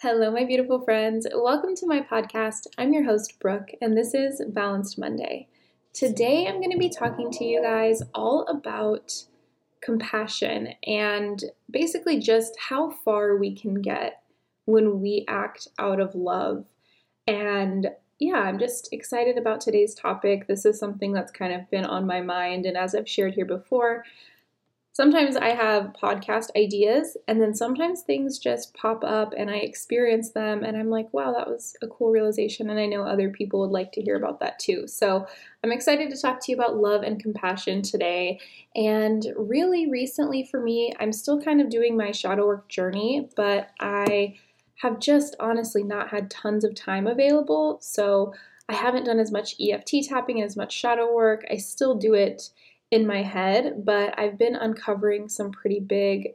Hello, my beautiful friends. Welcome to my podcast. I'm your host, Brooke, and this is Balanced Monday. Today, I'm going to be talking to you guys all about compassion and basically just how far we can get when we act out of love. And yeah, I'm just excited about today's topic. This is something that's kind of been on my mind. And as I've shared here before, sometimes I have podcast ideas, and then sometimes things just pop up and I experience them, and I'm like, wow, that was a cool realization. And I know other people would like to hear about that too. So I'm excited to talk to you about love and compassion today. And really, recently for me, I'm still kind of doing my shadow work journey, but I have just honestly not had tons of time available. So I haven't done as much EFT tapping and as much shadow work. I still do it in my head, but I've been uncovering some pretty big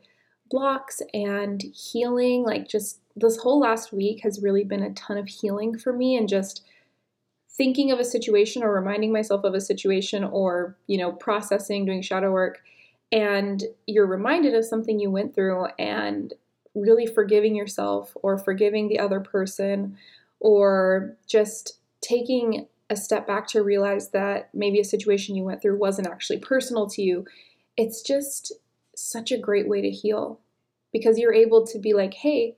blocks and healing. Like, just this whole last week has really been a ton of healing for me and just thinking of a situation or reminding myself of a situation or, you know, processing, doing shadow work. And you're reminded of something you went through and really forgiving yourself or forgiving the other person or just taking a step back to realize that maybe a situation you went through wasn't actually personal to you, it's just such a great way to heal because you're able to be like, hey,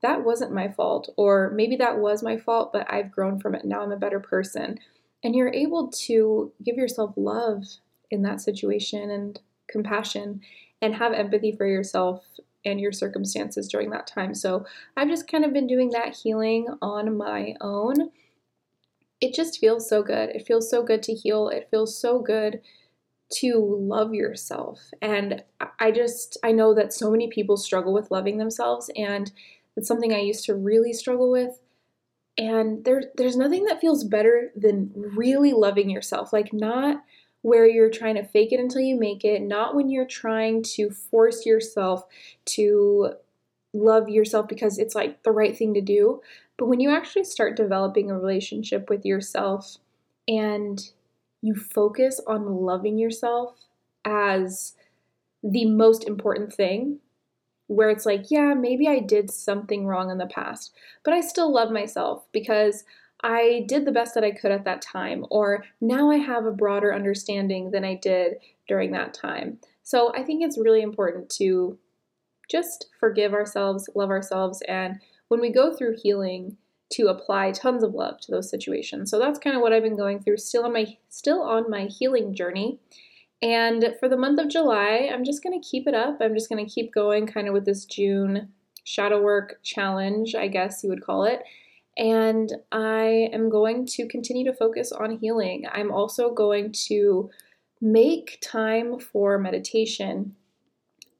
that wasn't my fault, or maybe that was my fault, but I've grown from it. Now I'm a better person. And you're able to give yourself love in that situation and compassion and have empathy for yourself and your circumstances during that time. So I've just kind of been doing that healing on my own it just feels so good. It feels so good to heal. It feels so good to love yourself. And I just, I know that so many people struggle with loving themselves, and it's something I used to really struggle with. And there, there's nothing that feels better than really loving yourself. Like, not where you're trying to fake it until you make it, not when you're trying to force yourself to love yourself because it's like the right thing to do, but when you actually start developing a relationship with yourself and you focus on loving yourself as the most important thing, where it's like, yeah, maybe I did something wrong in the past, but I still love myself because I did the best that I could at that time, or now I have a broader understanding than I did during that time. So I think it's really important to just forgive ourselves, love ourselves, and when we go through healing to apply tons of love to those situations. So that's kind of what I've been going through still on my still on my healing journey. And for the month of July, I'm just going to keep it up. I'm just going to keep going kind of with this June shadow work challenge, I guess you would call it. And I am going to continue to focus on healing. I'm also going to make time for meditation.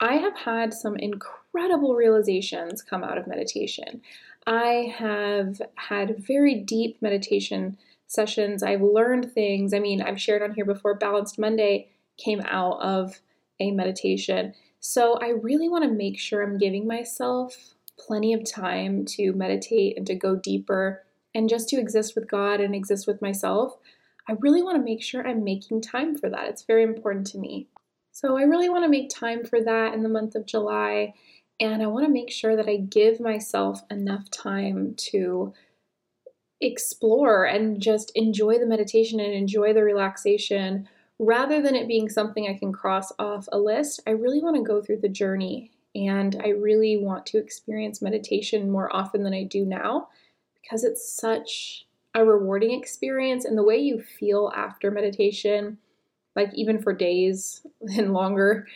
I have had some incredible realizations come out of meditation. I have had very deep meditation sessions. I've learned things. I mean, I've shared on here before, Balanced Monday came out of a meditation. So I really want to make sure I'm giving myself plenty of time to meditate and to go deeper and just to exist with God and exist with myself. I really want to make sure I'm making time for that. It's very important to me. So I really want to make time for that in the month of July and I want to make sure that I give myself enough time to explore and just enjoy the meditation and enjoy the relaxation rather than it being something I can cross off a list. I really want to go through the journey and I really want to experience meditation more often than I do now because it's such a rewarding experience and the way you feel after meditation like even for days and longer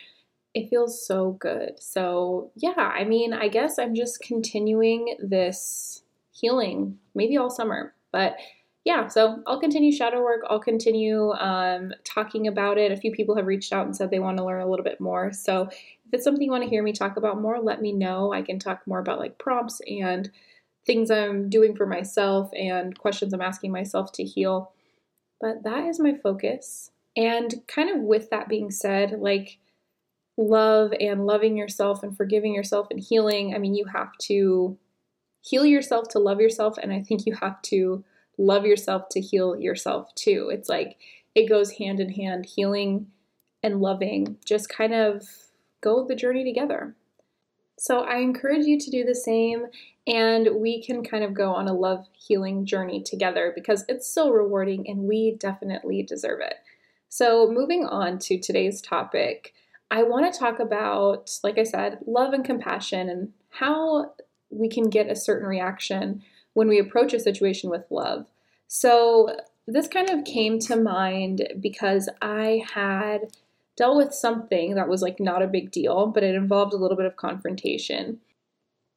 it feels so good. So, yeah, I mean, I guess I'm just continuing this healing maybe all summer. But yeah, so I'll continue shadow work. I'll continue um, talking about it. A few people have reached out and said they want to learn a little bit more. So, if it's something you want to hear me talk about more, let me know. I can talk more about like prompts and things I'm doing for myself and questions I'm asking myself to heal. But that is my focus. And kind of with that being said, like, love and loving yourself and forgiving yourself and healing, I mean, you have to heal yourself to love yourself. And I think you have to love yourself to heal yourself too. It's like it goes hand in hand. Healing and loving just kind of go the journey together. So I encourage you to do the same, and we can kind of go on a love healing journey together because it's so rewarding and we definitely deserve it. So, moving on to today's topic, I want to talk about, like I said, love and compassion and how we can get a certain reaction when we approach a situation with love. So, this kind of came to mind because I had dealt with something that was like not a big deal, but it involved a little bit of confrontation.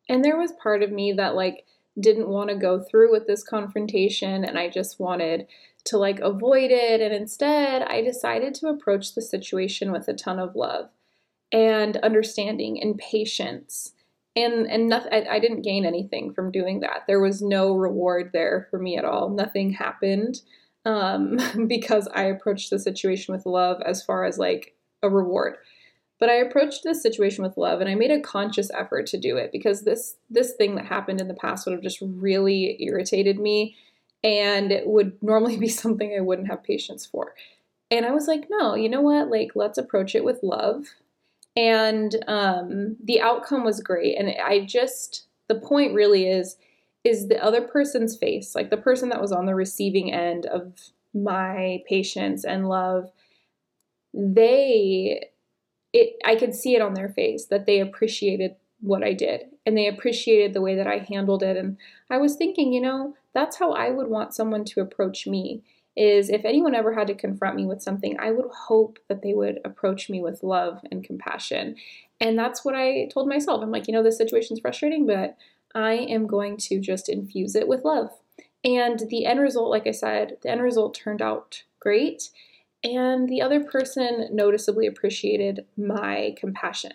And there was part of me that like didn't want to go through with this confrontation and I just wanted to like avoid it. And instead, I decided to approach the situation with a ton of love and understanding and patience. And and nothing, I, didn't gain anything from doing that. There was no reward there for me at all. Nothing happened um, because I approached the situation with love as far as like a reward. But I approached this situation with love and I made a conscious effort to do it because this this thing that happened in the past would have just really irritated me and it would normally be something I wouldn't have patience for. And I was like, no, you know what? Like let's approach it with love. And um, the outcome was great. And I just the point really is is the other person's face, like the person that was on the receiving end of my patience and love, they it I could see it on their face that they appreciated what I did and they appreciated the way that I handled it and I was thinking, you know, that's how I would want someone to approach me is if anyone ever had to confront me with something, I would hope that they would approach me with love and compassion. And that's what I told myself. I'm like, you know, this situation's frustrating, but I am going to just infuse it with love. And the end result, like I said, the end result turned out great. And the other person noticeably appreciated my compassion.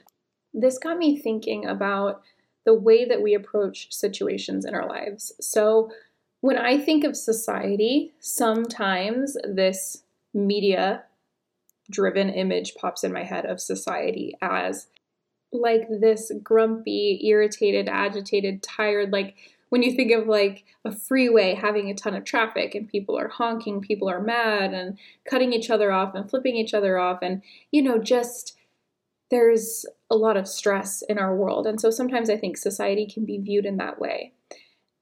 This got me thinking about the way that we approach situations in our lives. So, when I think of society, sometimes this media driven image pops in my head of society as like this grumpy, irritated, agitated, tired, like when you think of like a freeway having a ton of traffic and people are honking, people are mad and cutting each other off and flipping each other off, and you know, just there's a lot of stress in our world. And so sometimes I think society can be viewed in that way.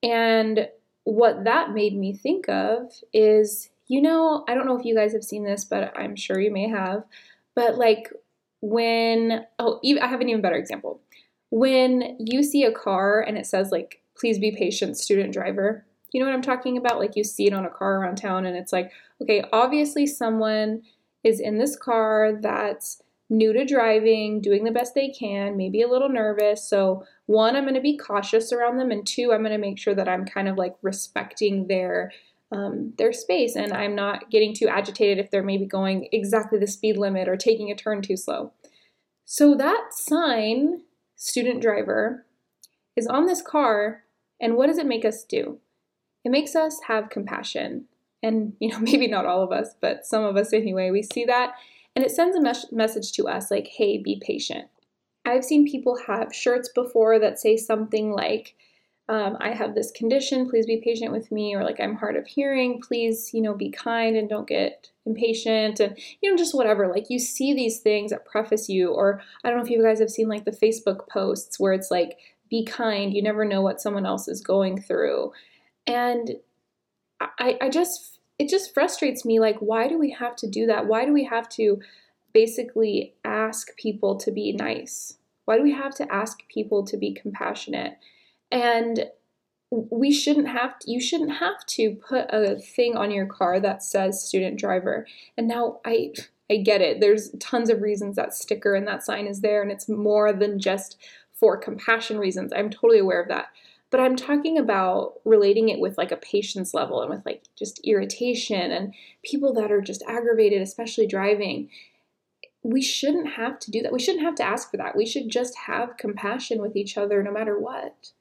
And what that made me think of is, you know, I don't know if you guys have seen this, but I'm sure you may have, but like when, oh, I have an even better example. When you see a car and it says, like, please be patient, student driver, you know what I'm talking about? Like, you see it on a car around town and it's like, okay, obviously someone is in this car that's new to driving, doing the best they can, maybe a little nervous. So, one, I'm going to be cautious around them, and two, I'm going to make sure that I'm kind of like respecting their um, their space and I'm not getting too agitated if they're maybe going exactly the speed limit or taking a turn too slow. So that sign, student driver, is on this car, and what does it make us do? It makes us have compassion. And, you know, maybe not all of us, but some of us anyway, we see that and it sends a mes- message to us like, hey, be patient. I've seen people have shirts before that say something like, um, I have this condition, please be patient with me, or like I'm hard of hearing, please, you know, be kind and don't get impatient, and you know, just whatever. Like you see these things that preface you, or I don't know if you guys have seen like the Facebook posts where it's like, be kind, you never know what someone else is going through. And I, I just, it just frustrates me. Like, why do we have to do that? Why do we have to basically ask people to be nice? Why do we have to ask people to be compassionate? And we shouldn't have to, you shouldn't have to put a thing on your car that says student driver. And now I I get it. There's tons of reasons that sticker and that sign is there and it's more than just for compassion reasons. I'm totally aware of that. But I'm talking about relating it with like a patience level and with like just irritation and people that are just aggravated, especially driving we shouldn't have to do that. We shouldn't have to ask for that. We should just have compassion with each other no matter what.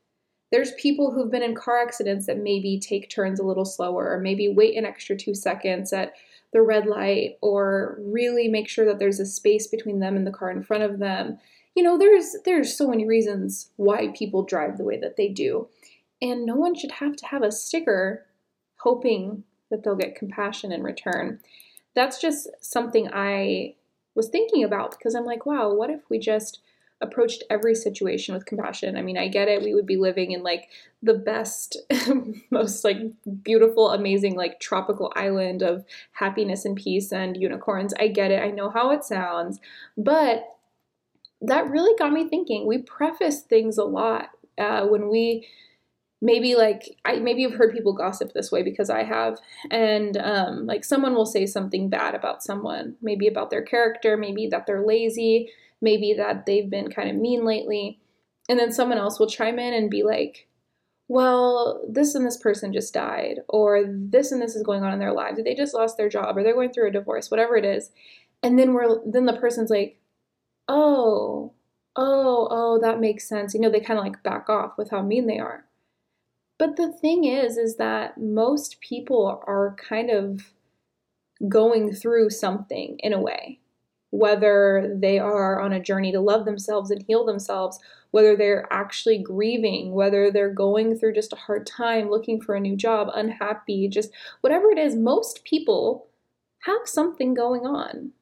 There's people who've been in car accidents that maybe take turns a little slower or maybe wait an extra two seconds at the red light or really make sure that there's a space between them and the car in front of them. You know, there's there's so many reasons why people drive the way that they do. And no one should have to have a sticker hoping that they'll get compassion in return. That's just something I was thinking about because I'm like, wow, what if we just approached every situation with compassion. I mean, I get it. We would be living in like the best, most like beautiful, amazing, like tropical island of happiness and peace and unicorns. I get it. I know how it sounds. But that really got me thinking. We preface things a lot uh, when we maybe like I maybe you've heard people gossip this way because I have and um, like someone will say something bad about someone maybe about their character maybe that they're lazy maybe that they've been kind of mean lately and then someone else will chime in and be like well this and this person just died or this and this is going on in their lives they just lost their job or they're going through a divorce whatever it is and then we're then the person's like oh oh oh that makes sense. You know they kind of like back off with how mean they are. But the thing is, is that most people are kind of going through something in a way, whether they are on a journey to love themselves and heal themselves, whether they're actually grieving, whether they're going through just a hard time, looking for a new job, unhappy, just whatever it is, most people have something going on.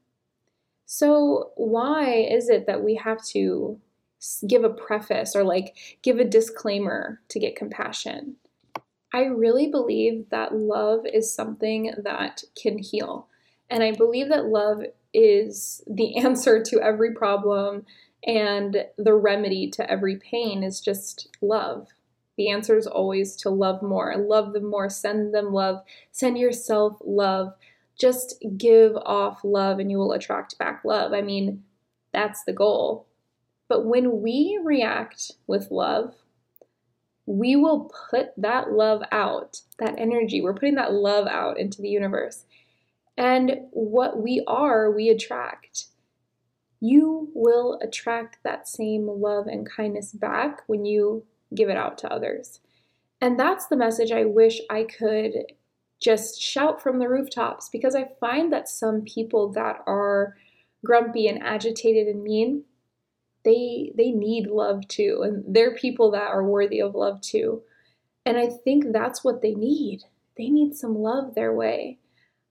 So, why is it that we have to give a preface or like give a disclaimer to get compassion. I really believe that love is something that can heal. And I believe that love is the answer to every problem and the remedy to every pain is just love. The answer is always to love more. Love them more. Send them love. Send yourself love. Just give off love and you will attract back love. I mean, that's the goal. But when we react with love, we will put that love out, that energy, we're putting that love out into the universe. And what we are, we attract. You will attract that same love and kindness back when you give it out to others. And that's the message I wish I could just shout from the rooftops because I find that some people that are grumpy and agitated and mean, they they need love too and they're people that are worthy of love too. And i think that's what they need. They need some love their way.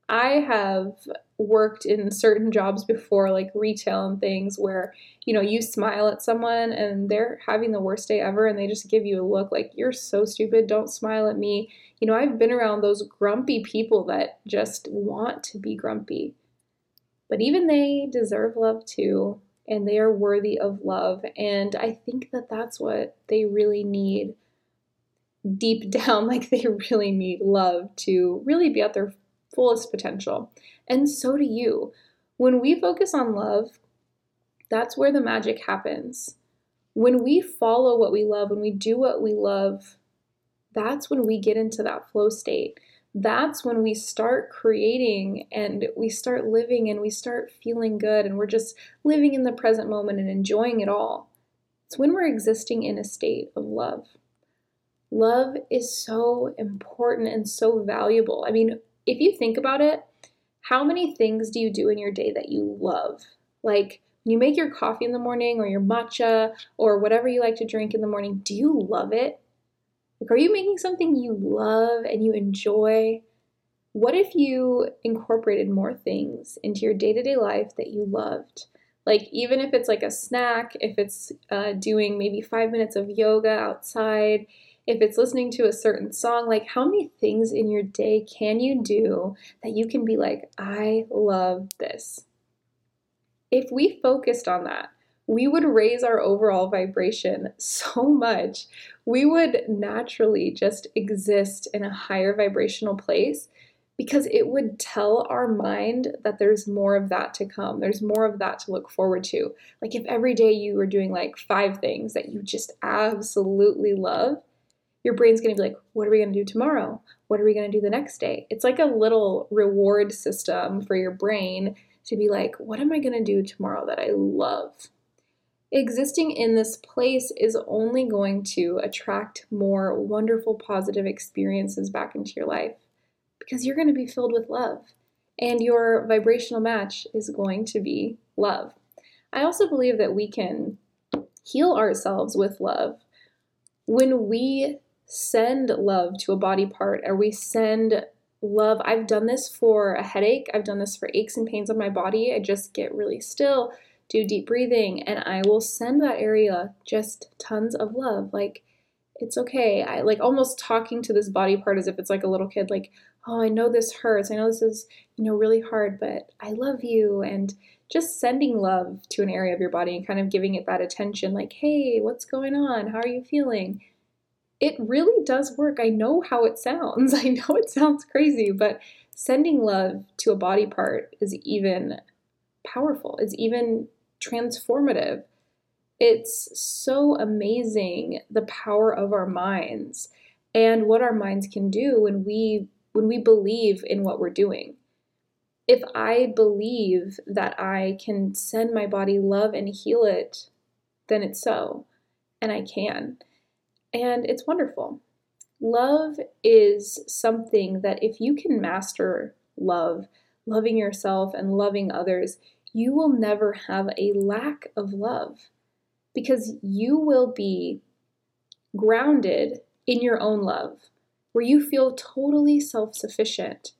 I have worked in certain jobs before like retail and things where you know you smile at someone and they're having the worst day ever and they just give you a look like you're so stupid don't smile at me you know i've been around those grumpy people that just want to be grumpy but even they deserve love too and they are worthy of love. And I think that that's what they really need deep down. Like they really need love to really be at their fullest potential. And so do you. When we focus on love, that's where the magic happens. When we follow what we love, when we do what we love, that's when we get into that flow state that's when we start creating and we start living and we start feeling good and we're just living in the present moment and enjoying it all. It's when we're existing in a state of love. Love is so important and so valuable. I mean, if you think about it, how many things do you do in your day that you love? Like, you make your coffee in the morning or your matcha or whatever you like to drink in the morning, do you love it? Like, are you making something you love and you enjoy? What if you incorporated more things into your day to day life that you loved? Like, even if it's like a snack, if it's uh, doing maybe five minutes of yoga outside, if it's listening to a certain song, like, how many things in your day can you do that you can be like, I love this? If we focused on that, we would raise our overall vibration so much. We would naturally just exist in a higher vibrational place because it would tell our mind that there's more of that to come. There's more of that to look forward to. Like if every day you were doing like five things that you just absolutely love, your brain's going to be like, what are we going to do tomorrow? What are we going to do the next day? It's like a little reward system for your brain to be like, what am I going to do tomorrow that I love? Existing in this place is only going to attract more wonderful, positive experiences back into your life because you're going to be filled with love and your vibrational match is going to be love. I also believe that we can heal ourselves with love when we send love to a body part or we send love. I've done this for a headache, I've done this for aches and pains on my body. I just get really still do deep breathing and I will send that area just tons of love. Like, it's okay. I like almost talking to this body part as if it's like a little kid, like, oh, I know this hurts. I know this is, you know, really hard, but I love you. And just sending love to an area of your body and kind of giving it that attention, like, hey, what's going on? How are you feeling? It really does work. I know how it sounds. I know it sounds crazy, but sending love to a body part is even powerful, it's even transformative. It's so amazing the power of our minds and what our minds can do when we when we believe in what we're doing. If I believe that I can send my body love and heal it, then it's so. And I can. And it's wonderful. Love is something that if you can master love, loving yourself and loving others, you will never have a lack of love because you will be grounded in your own love, where you feel totally self sufficient.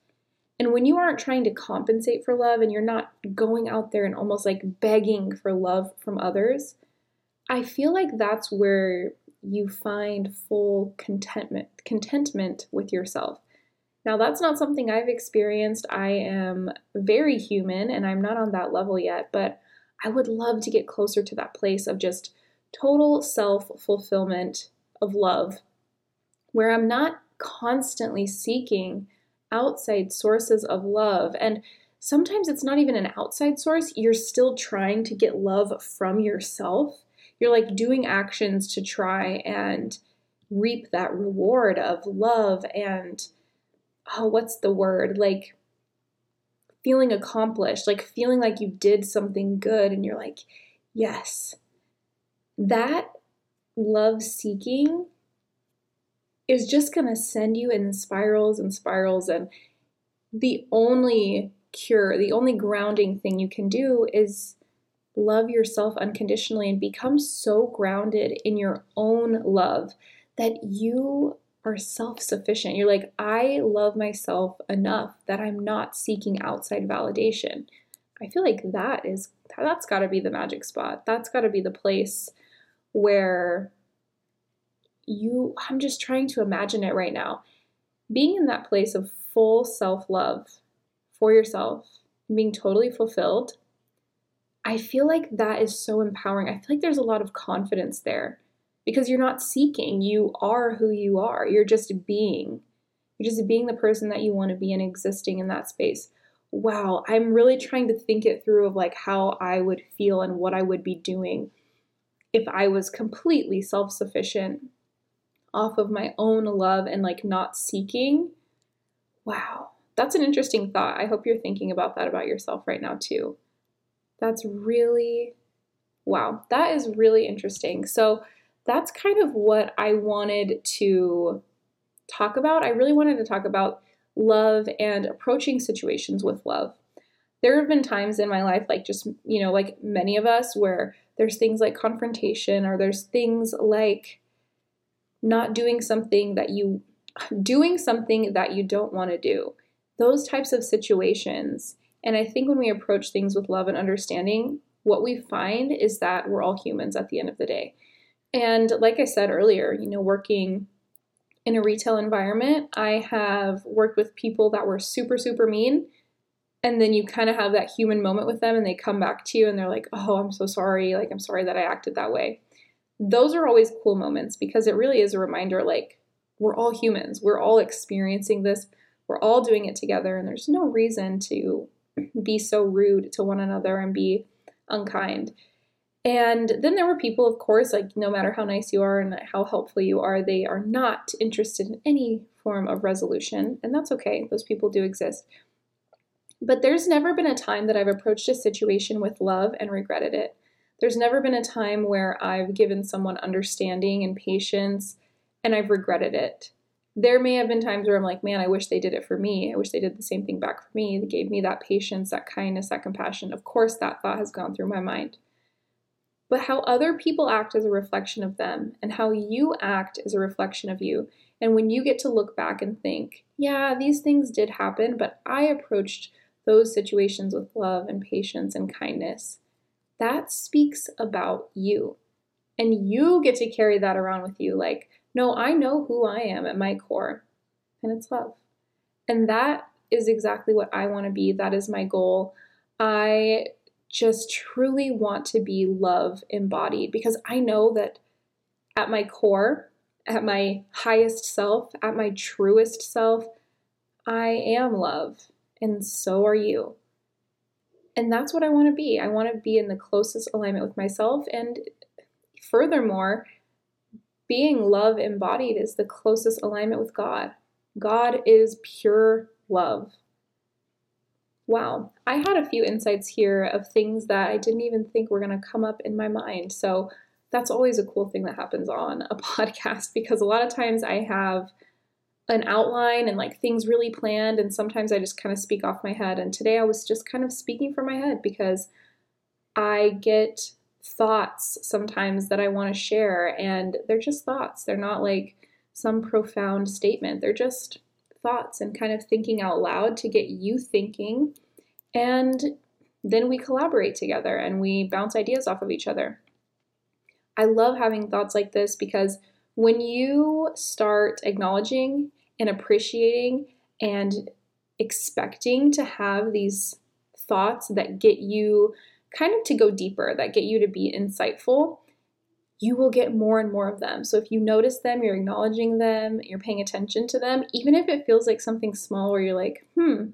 And when you aren't trying to compensate for love and you're not going out there and almost like begging for love from others, I feel like that's where you find full contentment contentment with yourself. Now, that's not something I've experienced. I am very human and I'm not on that level yet, but I would love to get closer to that place of just total self fulfillment of love, where I'm not constantly seeking outside sources of love. And sometimes it's not even an outside source, you're still trying to get love from yourself. You're like doing actions to try and reap that reward of love and oh, what's the word? Like feeling accomplished, like feeling like you did something good and you're like, yes. That love seeking is just going to send you in spirals and spirals. And the only cure, the only grounding thing you can do is love yourself unconditionally and become so grounded in your own love that you are self sufficient. You're like, I love myself enough that I'm not seeking outside validation. I feel like that is, that's got to be the magic spot. That's got to be the place where you, I'm just trying to imagine it right now. Being in that place of full self love for yourself, being totally fulfilled, I feel like that is so empowering. I feel like there's a lot of confidence there because you're not seeking. You are who you are. You're just being. You're just being the person that you want to be and existing in that space. Wow, I'm really trying to think it through of like how I would feel and what I would be doing if I was completely self sufficient off of my own love and like not seeking. Wow, that's an interesting thought. I hope you're thinking about that about yourself right now too. That's really, wow, that is really interesting. So, that's kind of what I wanted to talk about. I really wanted to talk about love and approaching situations with love. There have been times in my life, like just, you know, like many of us, where there's things like confrontation or there's things like not doing something that you, doing something that you don't want to do. Those types of situations. And I think when we approach things with love and understanding, what we find is that we're all humans at the end of the day. And like I said earlier, you know, working in a retail environment, I have worked with people that were super, super mean. And then you kind of have that human moment with them and they come back to you and they're like, oh, I'm so sorry. Like, I'm sorry that I acted that way. Those are always cool moments because it really is a reminder like, we're all humans. We're all experiencing this. We're all doing it together. And there's no reason to be so rude to one another and be unkind. And then there were people, of course, like no matter how nice you are and how helpful you are, they are not interested in any form of resolution. And that's okay, those people do exist. But there's never been a time that I've approached a situation with love and regretted it. There's never been a time where I've given someone understanding and patience and I've regretted it. There may have been times where I'm like, man, I wish they did it for me. I wish they did the same thing back for me. They gave me that patience, that kindness, that compassion. Of course, that thought has gone through my mind but how other people act is a reflection of them, and how you act is a reflection of you. And when you get to look back and think, yeah, these things did happen, but I approached those situations with love and patience and kindness, that speaks about you. And you get to carry that around with you. Like, no, I know who I am at my core, and it's love. And that is exactly what I want to be. That is my goal. I just truly want to be love embodied because I know that at my core, at my highest self, at my truest self, I am love, and so are you. And that's what I want to be. I want to be in the closest alignment with myself. And furthermore, being love embodied is the closest alignment with God. God is pure love. Wow, I had a few insights here of things that I didn't even think were going to come up in my mind. So that's always a cool thing that happens on a podcast because a lot of times I have an outline and like things really planned and sometimes I just kind of speak off my head and today I was just kind of speaking from my head because I get thoughts sometimes that I want to share and they're just thoughts. They're not like some profound statement. They're just thoughts and kind of thinking out loud to get you thinking and then we collaborate together and we bounce ideas off of each other. I love having thoughts like this because when you start acknowledging and appreciating and expecting to have these thoughts that get you kind of to go deeper, that get you to be insightful, you will get more and more of them. So if you notice them, you're acknowledging them, you're paying attention to them, even if it feels like something small where you're like, hmm,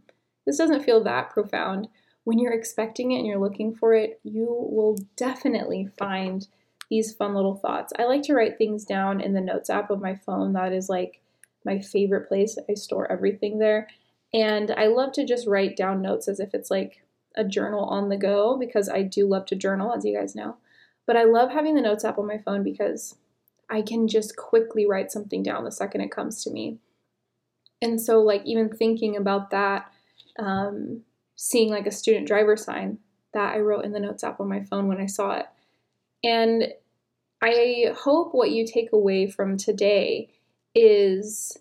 this doesn't feel that profound. When you're expecting it and you're looking for it, you will definitely find these fun little thoughts. I like to write things down in the notes app of my phone. That is like my favorite place. I store everything there. And I love to just write down notes as if it's like a journal on the go because I do love to journal, as you guys know. But I love having the notes app on my phone because I can just quickly write something down the second it comes to me. And so, like, even thinking about that, um, seeing like a student driver sign that I wrote in the notes app on my phone when I saw it. And I hope what you take away from today is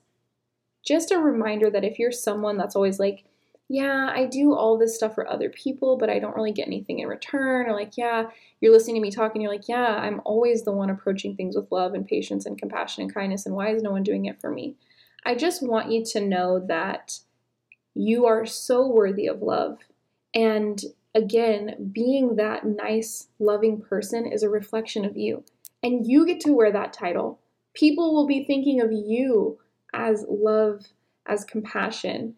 just a reminder that if you're someone that's always like, yeah, I do all this stuff for other people, but I don't really get anything in return, or like, yeah, you're listening to me talk and you're like, yeah, I'm always the one approaching things with love and patience and compassion and kindness, and why is no one doing it for me? I just want you to know that you are so worthy of love. And again, being that nice, loving person is a reflection of you. And you get to wear that title people will be thinking of you as love, as compassion.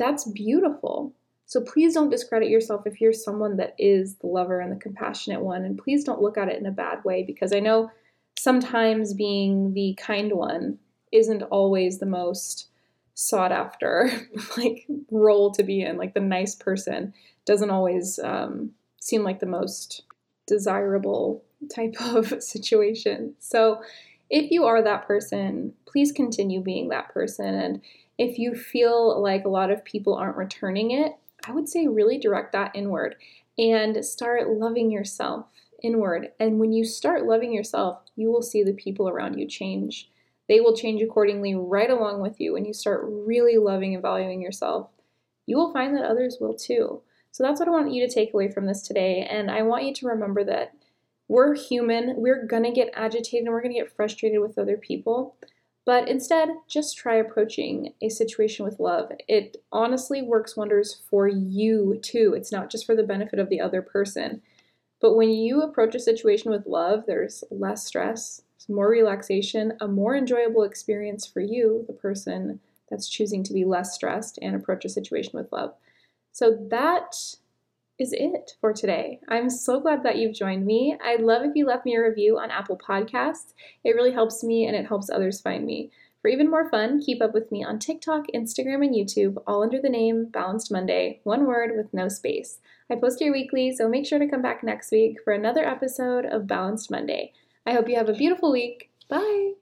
That's beautiful. So please don't discredit yourself if you're someone that is the lover and the compassionate one. And please don't look at it in a bad way because I know sometimes being the kind one isn't always the most sought after like role to be in. Like the nice person doesn't always um, seem like the most desirable type of situation. So if you are that person, please continue being that person. And if you feel like a lot of people aren't returning it, I would say really direct that inward and start loving yourself inward. And when you start loving yourself, you will see the people around you change. They will change accordingly right along with you. When you start really loving and valuing yourself, you will find that others will too. So that's what I want you to take away from this today. And I want you to remember that we're human, we're gonna get agitated and we're gonna get frustrated with other people. But instead, just try approaching a situation with love. It honestly works wonders for you too. It's not just for the benefit of the other person. But when you approach a situation with love, there's less stress, more relaxation, a more enjoyable experience for you, the person that's choosing to be less stressed and approach a situation with love. So that is it for today. I'm so glad that you've joined me. I'd love if you left me a review on Apple Podcasts. It really helps me and it helps others find me. For even more fun, keep up with me on TikTok, Instagram, and YouTube, all under the name Balanced Monday, one word with no space. I post here weekly, so make sure to come back next week for another episode of Balanced Monday. I hope you have a beautiful week. Bye!